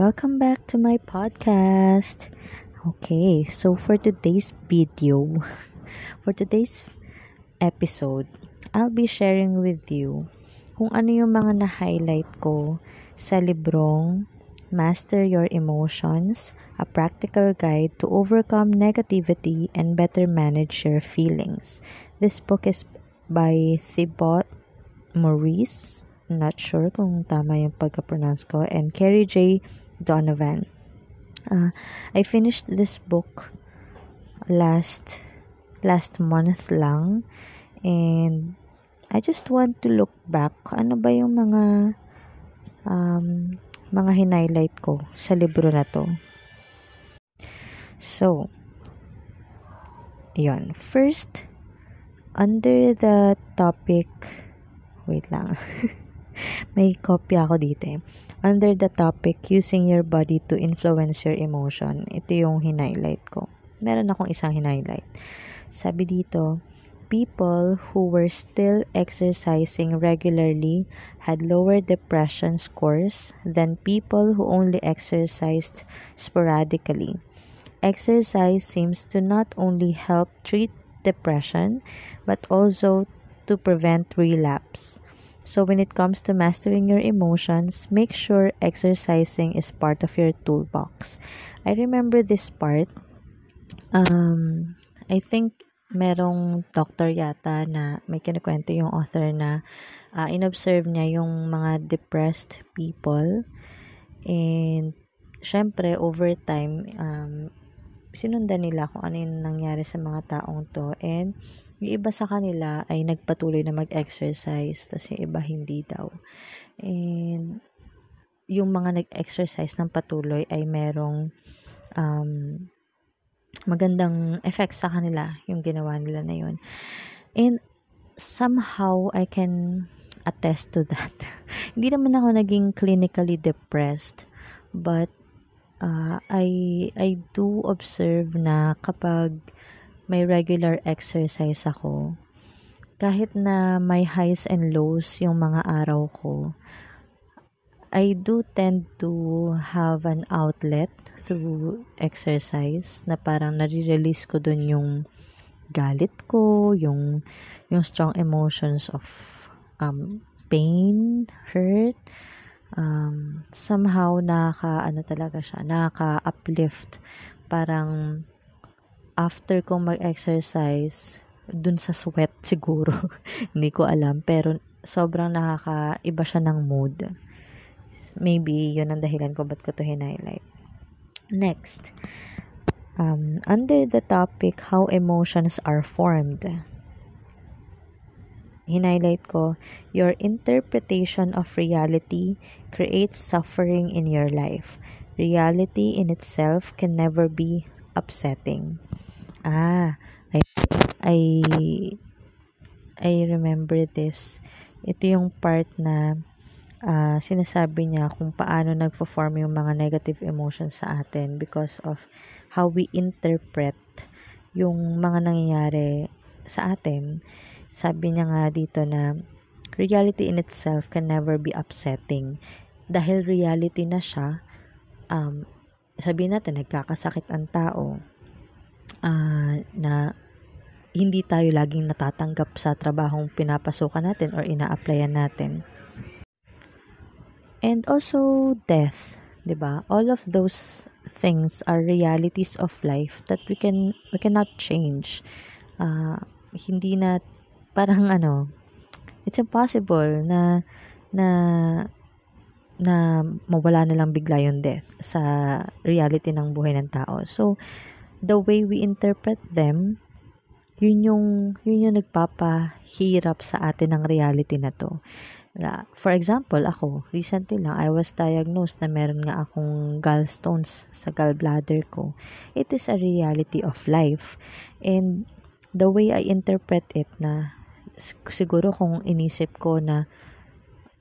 Welcome back to my podcast. Okay, so for today's video, for today's episode, I'll be sharing with you kung ano yung mga na-highlight ko sa librong Master Your Emotions, a practical guide to overcome negativity and better manage your feelings. This book is by Thibaut Maurice not sure kung tama yung pagka-pronounce ko, and Carrie J. Donovan. Uh, I finished this book last last month lang and I just want to look back ano ba yung mga um, mga hinighlight ko sa libro na to. So, yon First, under the topic, wait lang. May kopya ako dito eh. Under the topic, using your body to influence your emotion. Ito yung hinighlight ko. Meron akong isang hinighlight. Sabi dito, people who were still exercising regularly had lower depression scores than people who only exercised sporadically. Exercise seems to not only help treat depression, but also to prevent relapse. So, when it comes to mastering your emotions, make sure exercising is part of your toolbox. I remember this part. Um, I think merong doctor yata na may kinukwento yung author na uh, inobserve niya yung mga depressed people and syempre over time um, sinundan nila kung ano yung nangyari sa mga taong to and yung iba sa kanila ay nagpatuloy na mag-exercise, tapos yung iba hindi daw. And yung mga nag-exercise ng patuloy ay merong um, magandang effect sa kanila yung ginawa nila na yun. And somehow I can attest to that. hindi naman ako naging clinically depressed, but uh, I I do observe na kapag may regular exercise ako, kahit na may highs and lows yung mga araw ko, I do tend to have an outlet through exercise na parang nare-release ko dun yung galit ko, yung yung strong emotions of um, pain, hurt, um, somehow nakaka ano talaga siya, nakaka-uplift. Parang after kong mag-exercise, dun sa sweat siguro, hindi ko alam, pero sobrang nakakaiba siya ng mood. Maybe, yun ang dahilan ko ba't ko to hinighlight. Next, um, under the topic, how emotions are formed. Hinighlight ko, your interpretation of reality creates suffering in your life. Reality in itself can never be upsetting. Ah, I, I, I remember this. Ito yung part na uh, sinasabi niya kung paano nagpo-form yung mga negative emotions sa atin because of how we interpret yung mga nangyayari sa atin. Sabi niya nga dito na reality in itself can never be upsetting. Dahil reality na siya, um, sabihin natin, nagkakasakit ang tao, uh, na hindi tayo laging natatanggap sa trabahong pinapasukan natin or ina-applyan natin. And also death, 'di ba? All of those things are realities of life that we can we cannot change. Uh, hindi na parang ano, it's impossible na na na mawala na lang bigla yung death sa reality ng buhay ng tao. So, the way we interpret them, yun yung, yun yung nagpapahirap sa atin ng reality na to. For example, ako, recently lang, I was diagnosed na meron nga akong gallstones sa gallbladder ko. It is a reality of life. And the way I interpret it na, siguro kung inisip ko na,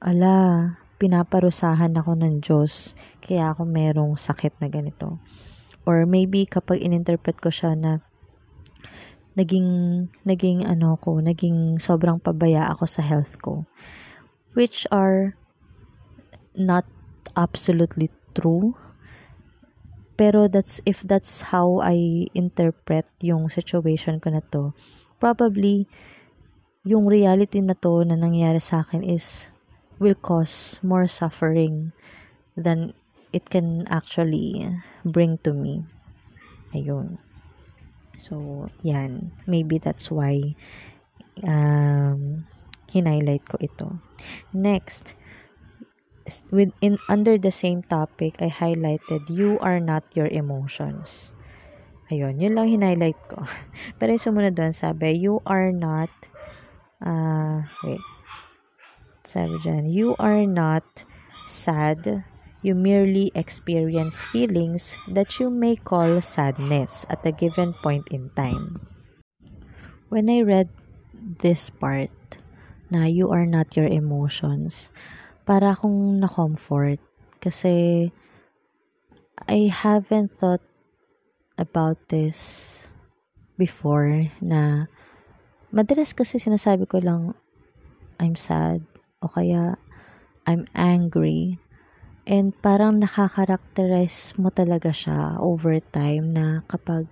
ala, pinaparusahan ako ng Diyos, kaya ako merong sakit na ganito. Or maybe kapag ininterpret ko siya na naging naging ano ko, naging sobrang pabaya ako sa health ko which are not absolutely true Pero that's if that's how I interpret yung situation ko na to, probably yung reality na to na nangyayari sa akin is will cause more suffering than it can actually bring to me. Ayun. So, yan. Maybe that's why um, hinighlight ko ito. Next, within under the same topic, I highlighted you are not your emotions. Ayun, yun lang hinighlight ko. Pero yung sumunod doon, sabi, you are not, uh, wait, sabi dyan, you are not sad, you merely experience feelings that you may call sadness at a given point in time. When I read this part, na you are not your emotions, para akong na-comfort. Kasi I haven't thought about this before na madalas kasi sinasabi ko lang I'm sad o kaya I'm angry and parang nakakarakterize mo talaga siya over time na kapag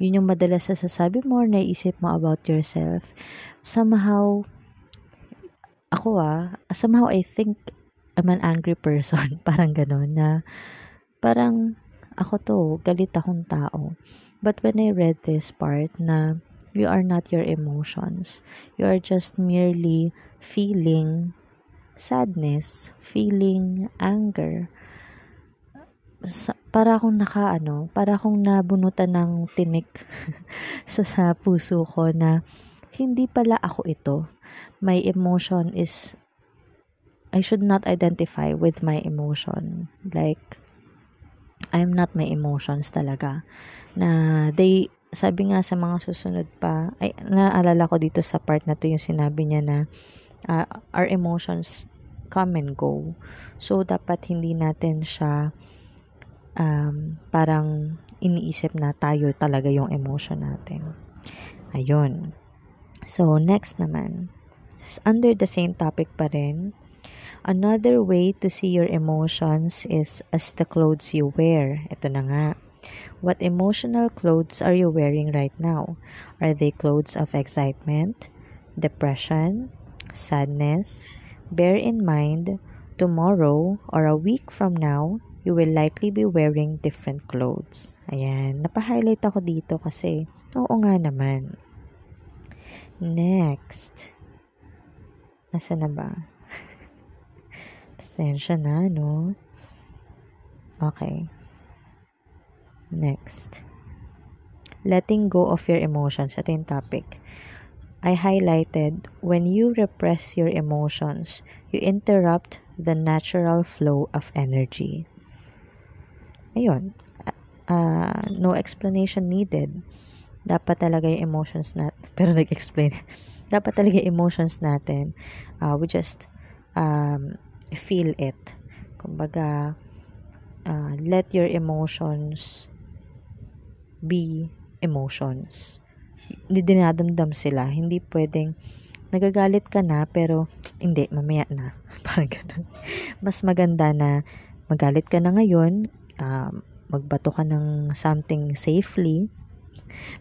yun yung madalas sasabi mo or naisip mo about yourself somehow ako ah somehow I think I'm an angry person. parang ganun na parang ako to, galit akong tao. But when I read this part na you are not your emotions. You are just merely feeling sadness, feeling anger. Sa, para akong naka ano, para akong nabunutan ng tinik sa, sa puso ko na hindi pala ako ito. My emotion is I should not identify with my emotion. Like, I'm not my emotions talaga. Na they, sabi nga sa mga susunod pa, ay, naalala ko dito sa part na to yung sinabi niya na uh, our emotions come and go. So, dapat hindi natin siya um, parang iniisip na tayo talaga yung emotion natin. Ayun. So, next naman. Under the same topic pa rin, Another way to see your emotions is as the clothes you wear. Ito na nga. What emotional clothes are you wearing right now? Are they clothes of excitement, depression, sadness? Bear in mind, tomorrow or a week from now, you will likely be wearing different clothes. Ayan, napahighlight ako dito kasi oo nga naman. Next. Nasa na ba? Pasensya na, no? Okay. Next. Letting go of your emotions. Ito yung topic. I highlighted, when you repress your emotions, you interrupt the natural flow of energy. Ayun. Uh, no explanation needed. Dapat talaga yung emotions natin, pero nag-explain. Dapat talaga yung emotions natin, uh, we just um, feel it. Kumbaga, uh, let your emotions be emotions. Dinadamdam sila. Hindi pwedeng, nagagalit ka na, pero, hindi, mamaya na. Parang ganun. Mas maganda na, magalit ka na ngayon, uh, magbato ka ng something safely,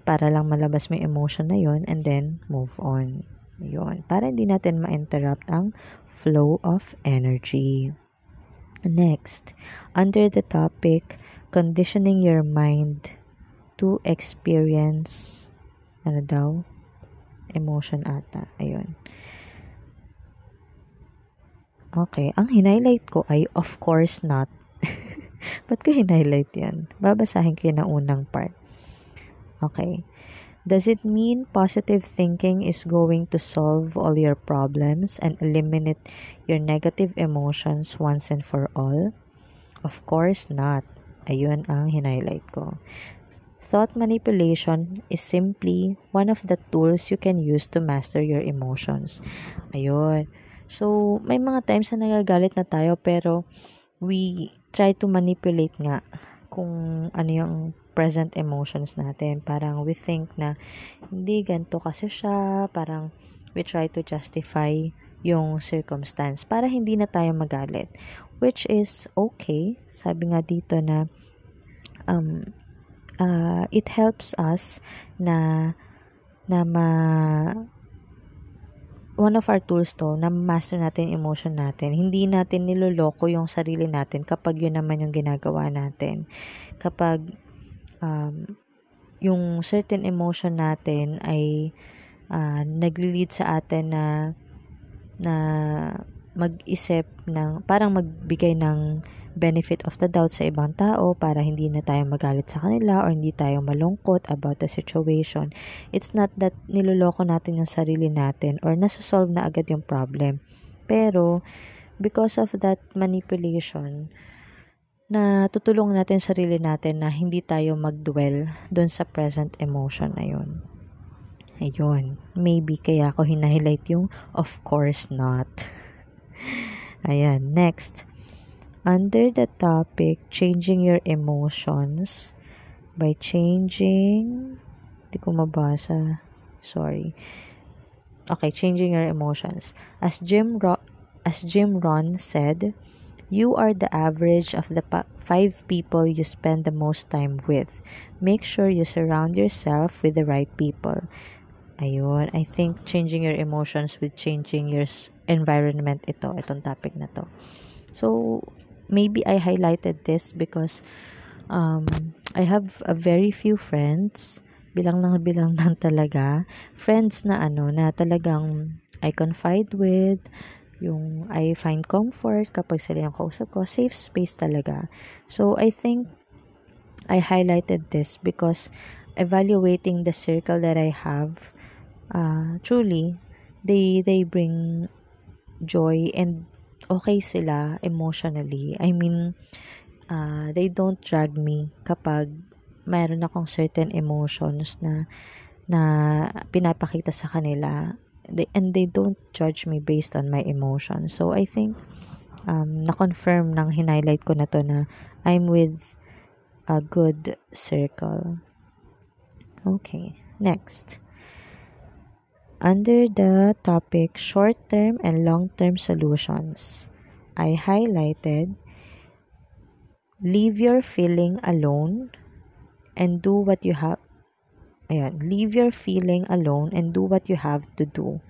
para lang malabas mo yung emotion na yon and then move on. Yun. Para hindi natin ma-interrupt ang flow of energy. Next, under the topic, conditioning your mind to experience, ano daw? Emotion ata. Ayun. Okay. Ang hinighlight ko ay, of course not. Ba't ko hinighlight yan? Babasahin ko yun ng unang part. Okay. Does it mean positive thinking is going to solve all your problems and eliminate your negative emotions once and for all? Of course not. Ayun ang hinighlight ko. Thought manipulation is simply one of the tools you can use to master your emotions. Ayun. So, may mga times na nagagalit na tayo pero we try to manipulate nga kung ano yung present emotions natin. Parang we think na hindi ganito kasi siya, parang we try to justify yung circumstance para hindi na tayo magalit. Which is okay. Sabi nga dito na um, uh, it helps us na na ma one of our tools to na master natin emotion natin. Hindi natin niloloko yung sarili natin kapag yun naman yung ginagawa natin. Kapag um, yung certain emotion natin ay uh, nagli-lead sa atin na na mag-isip ng parang magbigay ng benefit of the doubt sa ibang tao para hindi na tayo magalit sa kanila or hindi tayo malungkot about the situation. It's not that niloloko natin yung sarili natin or nasusolve na agad yung problem. Pero, because of that manipulation, na tutulong natin sarili natin na hindi tayo magdwell doon sa present emotion na yun. Ayun. Maybe kaya ako hinahighlight yung of course not. Ayan. Next under the topic changing your emotions by changing di ko mabasa sorry. Okay changing your emotions. As Jim Ro- as Jim Ron said you are the average of the pa- five people you spend the most time with. Make sure you surround yourself with the right people. Ayun I think changing your emotions with changing your environment ito itong topic na to. So maybe I highlighted this because um, I have a very few friends bilang lang bilang lang talaga. Friends na ano na talagang I confide with yung I find comfort kapag sila yung kausap ko safe space talaga. So I think I highlighted this because evaluating the circle that I have uh, truly they they bring joy and okay sila emotionally. I mean, uh, they don't drag me kapag mayroon akong certain emotions na na pinapakita sa kanila they, and they don't judge me based on my emotions. So I think um, na-confirm ng hinighlight ko na to na I'm with a good circle. Okay, next. Under the topic short-term and long-term solutions, I highlighted leave your feeling alone and do what you have Ayan, leave your feeling alone and do what you have to do.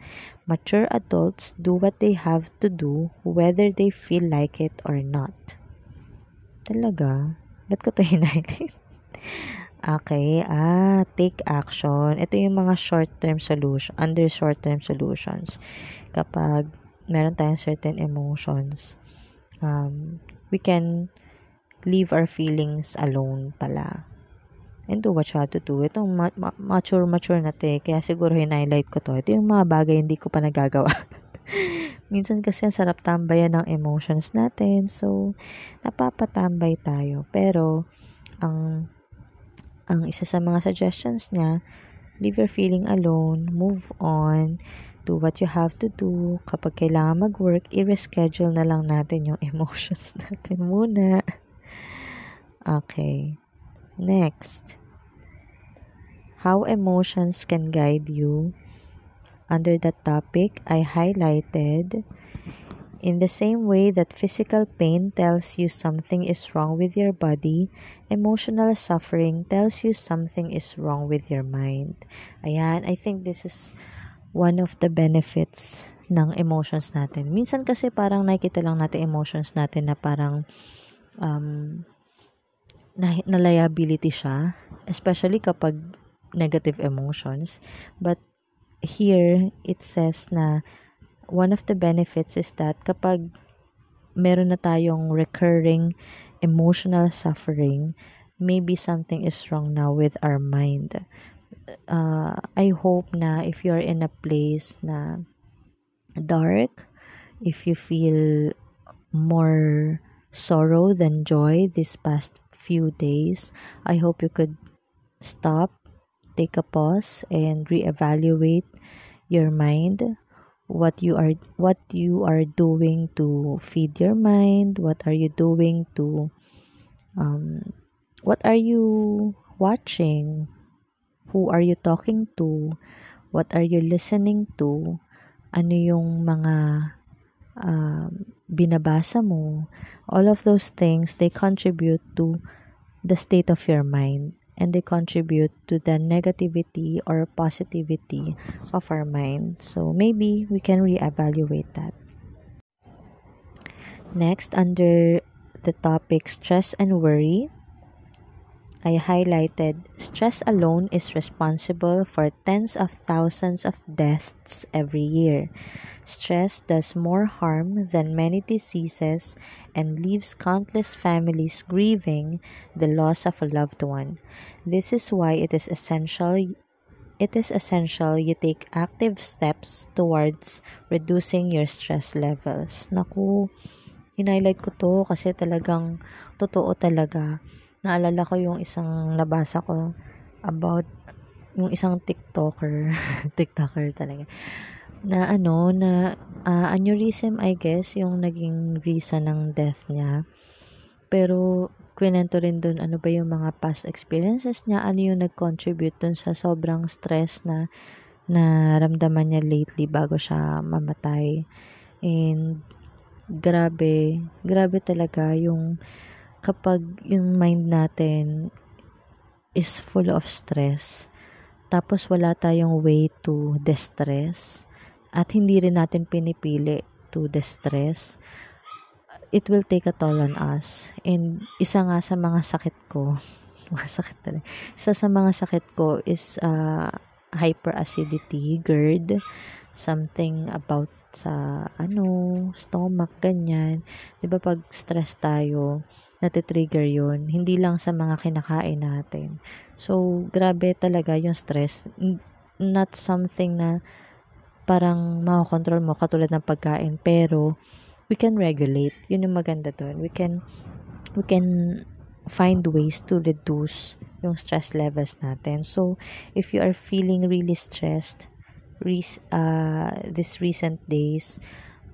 Mature adults do what they have to do whether they feel like it or not. Talaga? Ba't ko to? Okay, ah, take action. Ito yung mga short-term solution, under short-term solutions. Kapag meron tayong certain emotions, um, we can leave our feelings alone pala. And do what you have to do. Itong ma- ma- mature, mature na to eh. Kaya siguro hinighlight ko to. Ito yung mga bagay hindi ko pa nagagawa. Minsan kasi ang sarap tambayan ng emotions natin. So, napapatambay tayo. Pero, ang ang isa sa mga suggestions niya, leave your feeling alone, move on, do what you have to do. Kapag kailangan mag-work, i-reschedule na lang natin yung emotions natin muna. Okay. Next. How emotions can guide you. Under that topic, I highlighted In the same way that physical pain tells you something is wrong with your body, emotional suffering tells you something is wrong with your mind. Ayan, I think this is one of the benefits ng emotions natin. Minsan kasi parang nakikita lang natin emotions natin na parang um, na, na liability siya, especially kapag negative emotions. But here, it says na one of the benefits is that kapag meron na tayong recurring emotional suffering, maybe something is wrong now with our mind. Uh, I hope na if you're in a place na dark, if you feel more sorrow than joy this past few days, I hope you could stop, take a pause, and reevaluate your mind what you are what you are doing to feed your mind what are you doing to um what are you watching? Who are you talking to? What are you listening to? Ano yung mga um, binabasa mo? All of those things they contribute to the state of your mind and they contribute to the negativity or positivity of our mind. So maybe we can reevaluate that. Next, under the topic stress and worry, I highlighted stress alone is responsible for tens of thousands of deaths every year. Stress does more harm than many diseases and leaves countless families grieving the loss of a loved one. This is why it is essential it is essential you take active steps towards reducing your stress levels. Naku, hinighlight ko to kasi talagang totoo talaga. Naalala ko yung isang nabasa ko about yung isang TikToker, TikToker talaga, na ano, na uh, aneurysm, I guess, yung naging reason ng death niya. Pero, kwento rin dun, ano ba yung mga past experiences niya, ano yung nag-contribute dun sa sobrang stress na naramdaman niya lately bago siya mamatay. And, grabe, grabe talaga yung kapag yung mind natin is full of stress, tapos wala tayong way to distress, at hindi rin natin pinipili to distress, it will take a toll on us. And isa nga sa mga sakit ko, mga sakit talaga, isa sa mga sakit ko is uh, hyperacidity, GERD, something about sa ano, stomach, ganyan. 'Di ba pag stress tayo, natitrigger 'yun, hindi lang sa mga kinakain natin. So, grabe talaga yung stress. Not something na parang makokontrol mo katulad ng pagkain, pero we can regulate. Yun yung maganda doon. We can we can find ways to reduce yung stress levels natin. So, if you are feeling really stressed, re- uh, this recent days,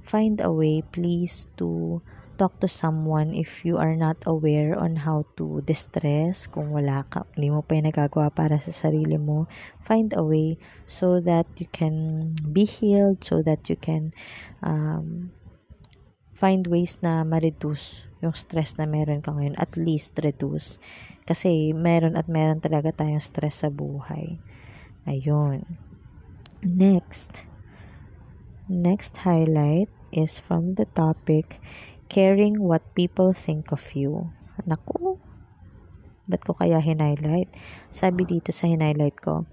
find a way please to talk to someone if you are not aware on how to distress kung wala ka, hindi mo pa yung nagagawa para sa sarili mo find a way so that you can be healed so that you can um, find ways na ma-reduce yung stress na meron ka ngayon. At least reduce. Kasi meron at meron talaga tayong stress sa buhay. Ayun. Next, next highlight is from the topic caring what people think of you. Naku, ba't ko kaya hinighlight? Sabi dito sa hinighlight ko,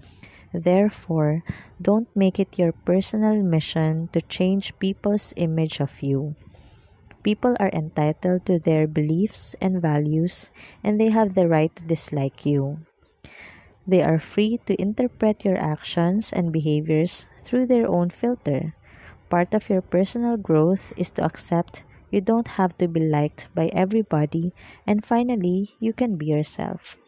Therefore, don't make it your personal mission to change people's image of you. People are entitled to their beliefs and values, and they have the right to dislike you. They are free to interpret your actions and behaviors through their own filter. Part of your personal growth is to accept you don't have to be liked by everybody, and finally, you can be yourself.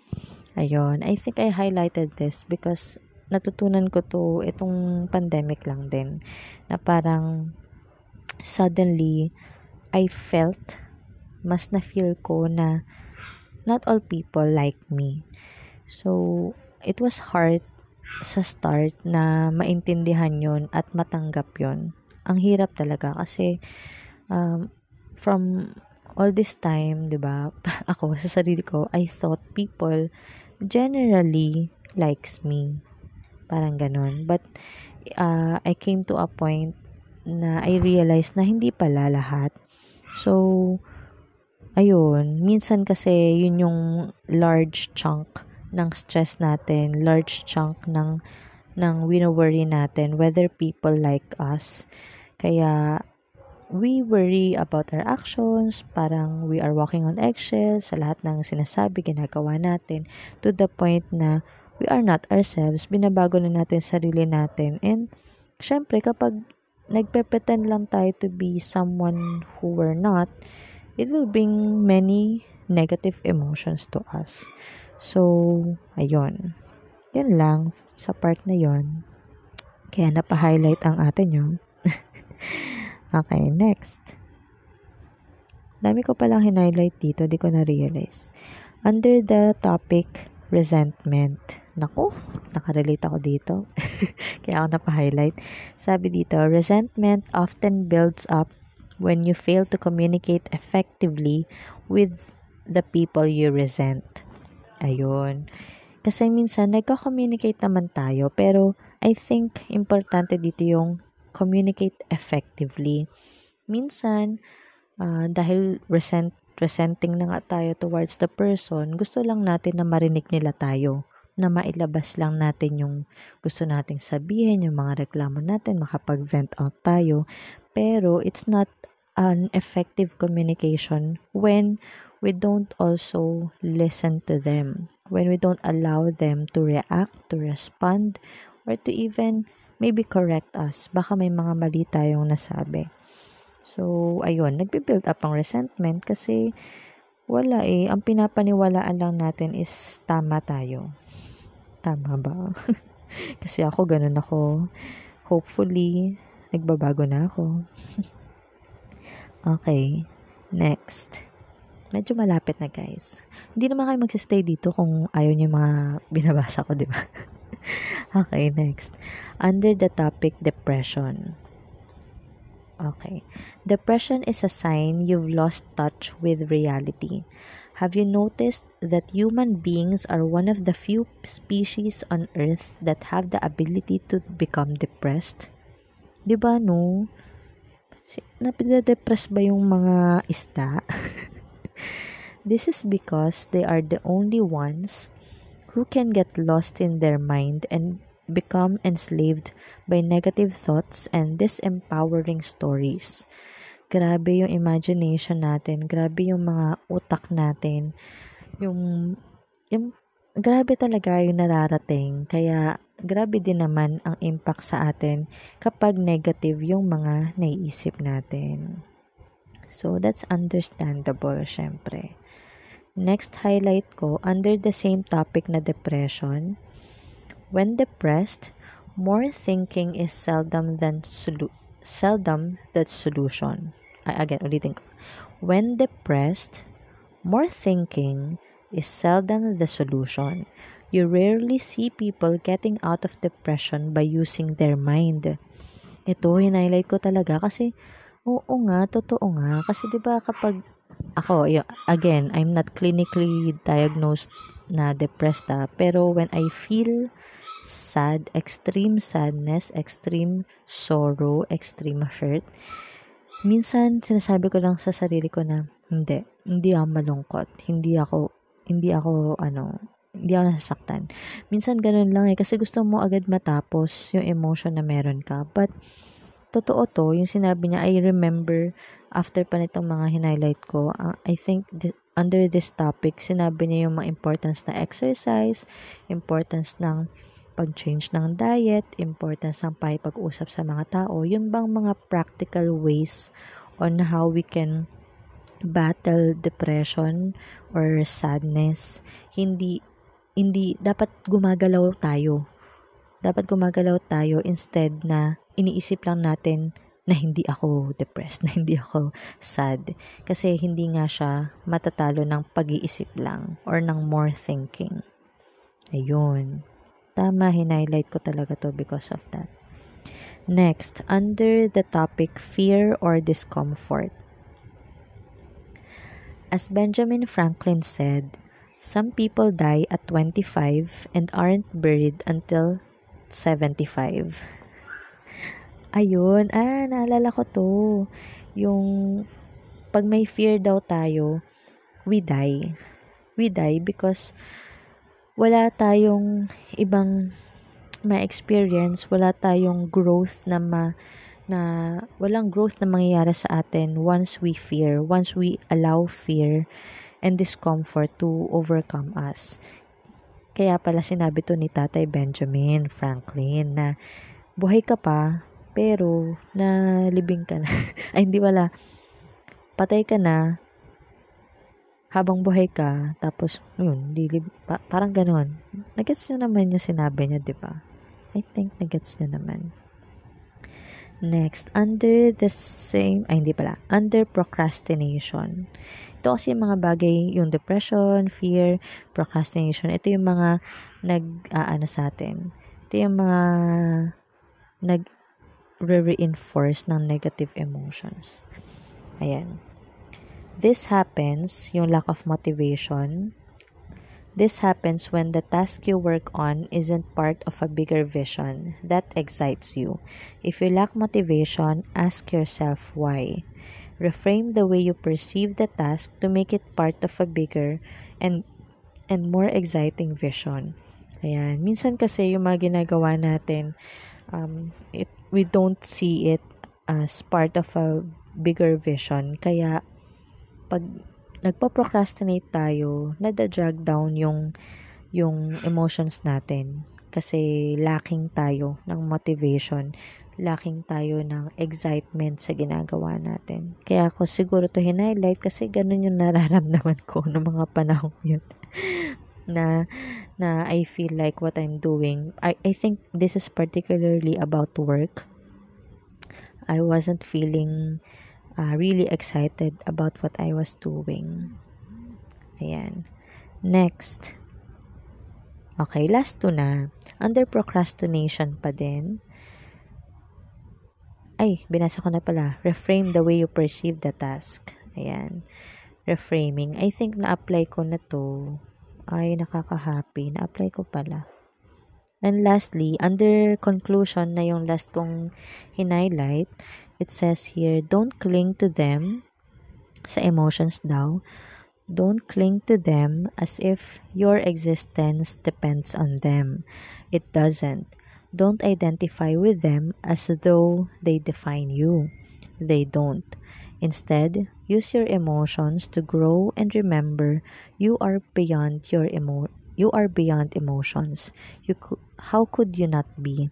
Ayun, I think I highlighted this because natutunan ko to itong pandemic lang din na parang suddenly I felt mas na feel ko na not all people like me. So, it was hard sa start na maintindihan yon at matanggap yon. Ang hirap talaga kasi um, from all this time, 'di ba? Ako sa sarili ko, I thought people generally likes me. Parang ganun. But uh, I came to a point na I realized na hindi pala lahat. So, ayun, minsan kasi yun yung large chunk ng stress natin, large chunk ng ng wino-worry natin whether people like us. Kaya we worry about our actions, parang we are walking on eggshells sa lahat ng sinasabi, ginagawa natin, to the point na we are not ourselves, binabago na natin sarili natin. And, syempre, kapag nagpe-pretend lang tayo to be someone who we're not, it will bring many negative emotions to us. So, ayun. Yun lang sa part na yon. Kaya napa-highlight ang atin yun. okay, next. Dami ko palang highlight dito, di ko na-realize. Under the topic, resentment. Naku, nakarelate ako dito. Kaya ako napa-highlight. Sabi dito, resentment often builds up when you fail to communicate effectively with the people you resent. Ayun. Kasi minsan, nagka-communicate naman tayo, pero I think importante dito yung communicate effectively. Minsan, uh, dahil resent, resenting na nga tayo towards the person, gusto lang natin na marinig nila tayo na mailabas lang natin yung gusto nating sabihin, yung mga reklamo natin, makapag-vent out tayo. Pero it's not an effective communication when we don't also listen to them, when we don't allow them to react, to respond, or to even maybe correct us. Baka may mga mali tayong nasabi. So, ayun, nagbe-build up ang resentment kasi wala eh. Ang pinapaniwalaan lang natin is tama tayo. Tama ba? kasi ako, ganun ako. Hopefully, nagbabago na ako. okay, next. Medyo malapit na guys. Hindi naman kayo magsistay dito kung ayaw niyo mga binabasa ko, di ba? okay, next. Under the topic depression. Okay. Depression is a sign you've lost touch with reality. Have you noticed that human beings are one of the few species on earth that have the ability to become depressed? 'Di ba no? Napide-depress ba yung mga isda? this is because they are the only ones who can get lost in their mind and become enslaved by negative thoughts and disempowering stories. Grabe yung imagination natin, grabe yung mga utak natin, yung, yung grabe talaga yung nararating. Kaya, grabe din naman ang impact sa atin kapag negative yung mga naiisip natin. So, that's understandable, syempre. Next highlight ko, under the same topic na depression, When depressed, more thinking is seldom than solu- seldom the solution. I, again, ulitin ko. When depressed, more thinking is seldom the solution. You rarely see people getting out of depression by using their mind. Ito, hinighlight ko talaga kasi, oo nga, totoo nga. Kasi di ba kapag ako, again, I'm not clinically diagnosed na depressed ah, pero when I feel sad, extreme sadness, extreme sorrow, extreme hurt. Minsan, sinasabi ko lang sa sarili ko na, hindi, hindi ako malungkot. Hindi ako, hindi ako, ano, hindi ako nasasaktan. Minsan, ganun lang eh, kasi gusto mo agad matapos yung emotion na meron ka. But, totoo to, yung sinabi niya, I remember, after pa nitong mga hinighlight ko, uh, I think, th- under this topic, sinabi niya yung mga importance na exercise, importance ng pag-change ng diet, importance ng pakipag-usap sa mga tao, yun bang mga practical ways on how we can battle depression or sadness. Hindi hindi dapat gumagalaw tayo. Dapat gumagalaw tayo instead na iniisip lang natin na hindi ako depressed, na hindi ako sad. Kasi hindi nga siya matatalo ng pag-iisip lang or ng more thinking. Ayun. Tama, hinighlight ko talaga to because of that. Next, under the topic fear or discomfort. As Benjamin Franklin said, some people die at 25 and aren't buried until 75. Ayun, ah, naalala ko to. Yung pag may fear daw tayo, we die. We die because wala tayong ibang ma-experience, wala tayong growth na ma na walang growth na mangyayari sa atin once we fear, once we allow fear and discomfort to overcome us. Kaya pala sinabi to ni Tatay Benjamin Franklin na buhay ka pa pero na libing ka na. Ay hindi wala. Patay ka na habang buhay ka, tapos, yun, lilib, pa, parang ganon. Nagets nyo naman yung sinabi niya, di ba? I think nagets nyo naman. Next, under the same, ay hindi pala, under procrastination. Ito kasi yung mga bagay, yung depression, fear, procrastination, ito yung mga nag, uh, ano sa atin. Ito yung mga nag re-reinforce ng negative emotions. Ayan. This happens, yung lack of motivation, This happens when the task you work on isn't part of a bigger vision that excites you. If you lack motivation, ask yourself why. Reframe the way you perceive the task to make it part of a bigger and and more exciting vision. Ayan. Minsan kasi yung mga ginagawa natin, um, it, we don't see it as part of a bigger vision. Kaya, pag nagpo-procrastinate tayo, nada-drag down yung, yung emotions natin. Kasi lacking tayo ng motivation. Lacking tayo ng excitement sa ginagawa natin. Kaya ako siguro to hinighlight kasi ganun yung nararamdaman ko ng mga panahon yun. Na na I feel like what I'm doing. I, I think this is particularly about work. I wasn't feeling uh, really excited about what I was doing. Ayan. Next. Okay, last two na. Under procrastination pa din. Ay, binasa ko na pala. Reframe the way you perceive the task. Ayan. Reframing. I think na-apply ko na to. Ay, nakaka-happy. Na-apply ko pala. And lastly, under conclusion na yung last kong hinighlight, it says here, don't cling to them sa emotions daw. Don't cling to them as if your existence depends on them. It doesn't. Don't identify with them as though they define you. They don't. Instead, use your emotions to grow and remember you are beyond your emo you are beyond emotions. You co- how could you not be?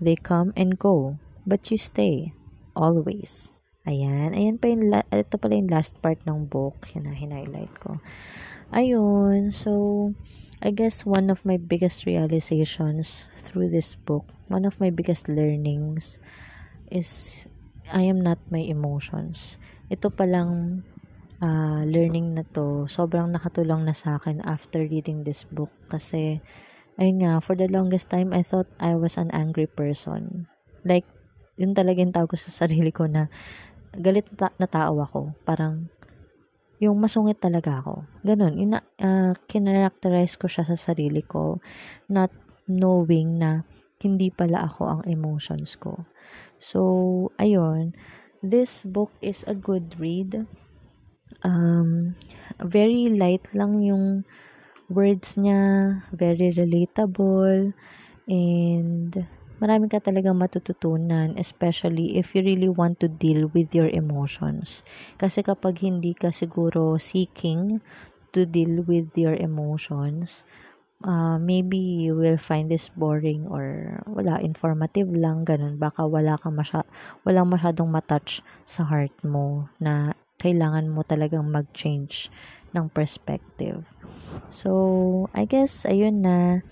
They come and go, but you stay always. Ayan. Ayan pa yung, la- ito pala yung last part ng book. Yan highlight ko. Ayun. So, I guess one of my biggest realizations through this book, one of my biggest learnings is I am not my emotions. Ito palang uh, learning na to, sobrang nakatulong na sa akin after reading this book. Kasi, ayun nga, for the longest time, I thought I was an angry person. Like, yun talaga yung tawag ko sa sarili ko na galit ta- na tao ako. Parang, yung masungit talaga ako. Ganun. Ina, uh, kinarakterize ko siya sa sarili ko. Not knowing na hindi pala ako ang emotions ko. So, ayun. This book is a good read um, very light lang yung words niya, very relatable, and marami ka talagang matututunan, especially if you really want to deal with your emotions. Kasi kapag hindi ka siguro seeking to deal with your emotions, uh, maybe you will find this boring or wala, informative lang, ganun. Baka wala kang masya, walang masyadong matouch sa heart mo na kailangan mo talagang mag-change ng perspective. So, I guess, ayun na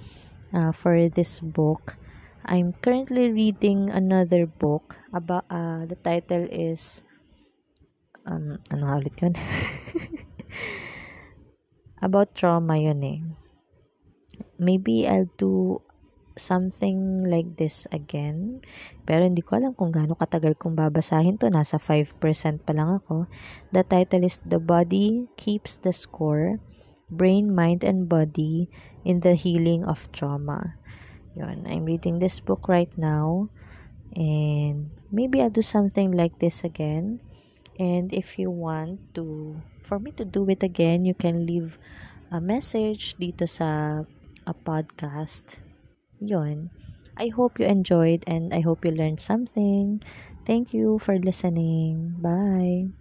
uh, for this book. I'm currently reading another book about, uh, the title is, um, ano nga ulit yun? about trauma yun eh. Maybe I'll do something like this again. Pero hindi ko alam kung gaano katagal kong babasahin to. Nasa 5% pa lang ako. The title is The Body Keeps the Score. Brain, Mind, and Body in the Healing of Trauma. Yun. I'm reading this book right now. And maybe I'll do something like this again. And if you want to, for me to do it again, you can leave a message dito sa a podcast yon. I hope you enjoyed and I hope you learned something. Thank you for listening. Bye.